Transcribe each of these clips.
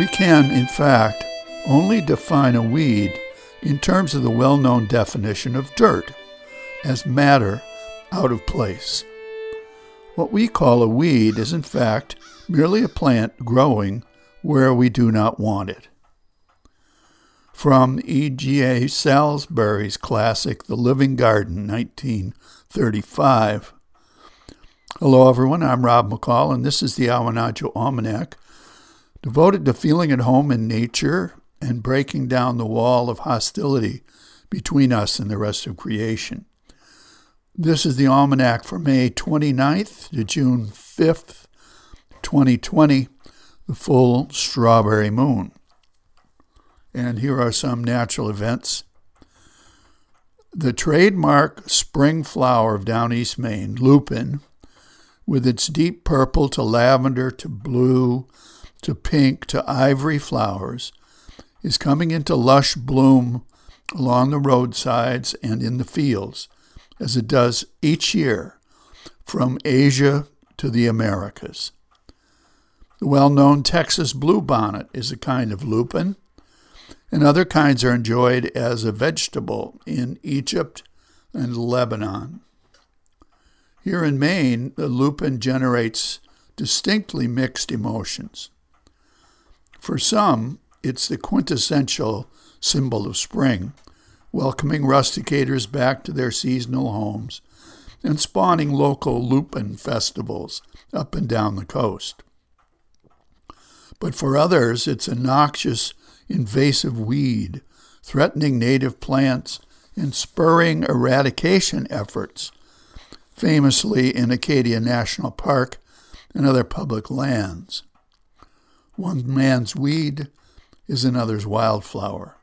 We can, in fact, only define a weed in terms of the well known definition of dirt as matter out of place. What we call a weed is, in fact, merely a plant growing where we do not want it. From E.G.A. Salisbury's classic The Living Garden, 1935. Hello, everyone. I'm Rob McCall, and this is the Awanadjo Almanac, devoted to feeling at home in nature and breaking down the wall of hostility between us and the rest of creation. This is the Almanac for May 29th to June 5th, 2020, the full strawberry moon. And here are some natural events. The trademark spring flower of down East Maine, lupin, with its deep purple to lavender to blue to pink to ivory flowers, is coming into lush bloom along the roadsides and in the fields, as it does each year from Asia to the Americas. The well known Texas bluebonnet is a kind of lupin and other kinds are enjoyed as a vegetable in Egypt and Lebanon. Here in Maine, the lupin generates distinctly mixed emotions. For some, it's the quintessential symbol of spring, welcoming rusticators back to their seasonal homes and spawning local lupin festivals up and down the coast. But for others, it's a noxious invasive weed, threatening native plants, and spurring eradication efforts, famously in Acadia National Park and other public lands. One man's weed is another's wildflower.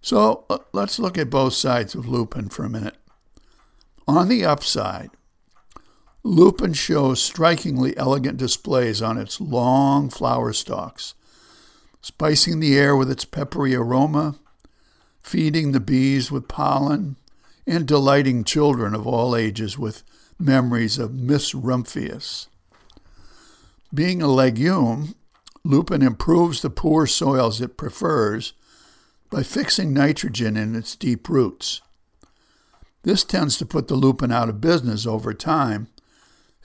So uh, let's look at both sides of lupin for a minute. On the upside, lupin shows strikingly elegant displays on its long flower stalks spicing the air with its peppery aroma, feeding the bees with pollen, and delighting children of all ages with memories of Miss Rumphius. Being a legume, lupin improves the poor soils it prefers by fixing nitrogen in its deep roots. This tends to put the lupin out of business over time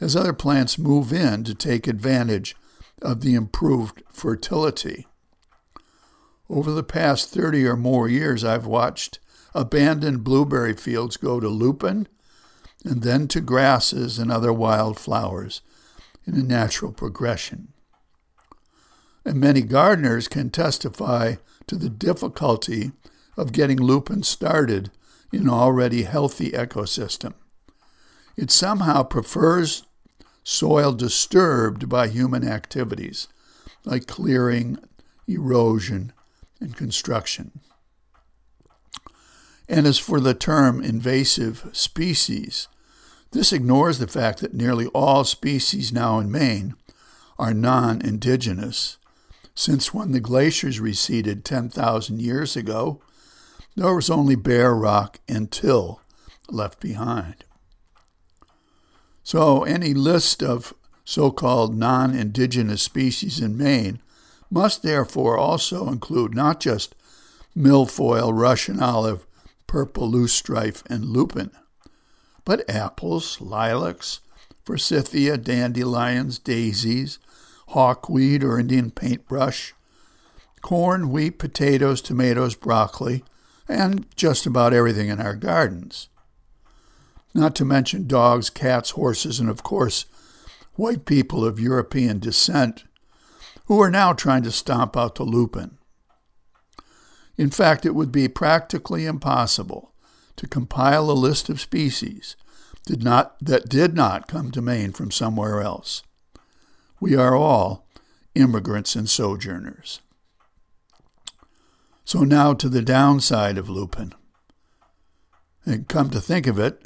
as other plants move in to take advantage of the improved fertility. Over the past 30 or more years, I've watched abandoned blueberry fields go to lupin and then to grasses and other wild flowers in a natural progression. And many gardeners can testify to the difficulty of getting lupin started in an already healthy ecosystem. It somehow prefers soil disturbed by human activities like clearing, erosion, and construction. And as for the term invasive species, this ignores the fact that nearly all species now in Maine are non indigenous, since when the glaciers receded 10,000 years ago, there was only bare rock and till left behind. So, any list of so called non indigenous species in Maine must therefore also include not just milfoil, Russian olive, purple loosestrife, and lupin, but apples, lilacs, forsythia, dandelions, daisies, hawkweed or Indian paintbrush, corn, wheat, potatoes, tomatoes, broccoli, and just about everything in our gardens. Not to mention dogs, cats, horses, and of course, white people of European descent who are now trying to stomp out the lupin. In fact, it would be practically impossible to compile a list of species did not, that did not come to Maine from somewhere else. We are all immigrants and sojourners. So now to the downside of lupin. And come to think of it,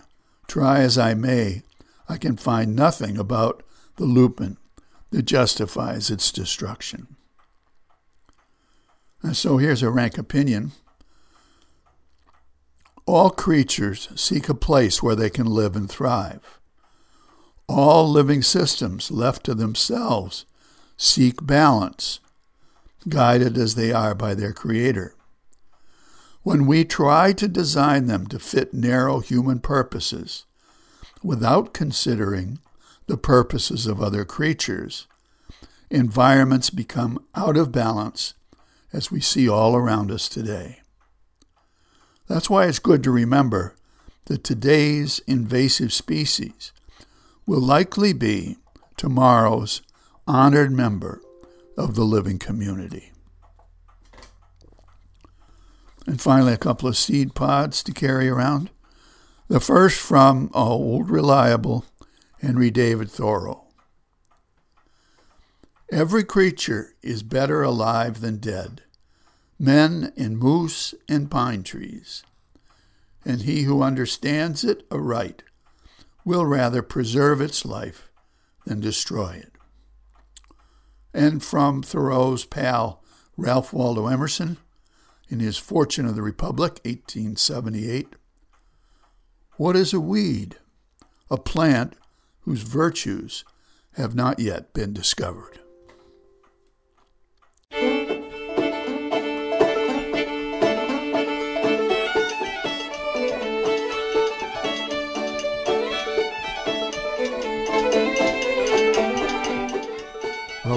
try as I may, I can find nothing about the lupin that justifies its destruction. And so here's a rank opinion. All creatures seek a place where they can live and thrive. All living systems left to themselves seek balance, guided as they are by their Creator. When we try to design them to fit narrow human purposes without considering the purposes of other creatures, environments become out of balance as we see all around us today. That's why it's good to remember that today's invasive species will likely be tomorrow's honored member of the living community. And finally, a couple of seed pods to carry around. The first from oh, old reliable Henry David Thoreau. Every creature is better alive than dead, men in moose and pine trees. And he who understands it aright will rather preserve its life than destroy it. And from Thoreau's pal Ralph Waldo Emerson in his Fortune of the Republic, 1878 What is a weed? A plant whose virtues have not yet been discovered.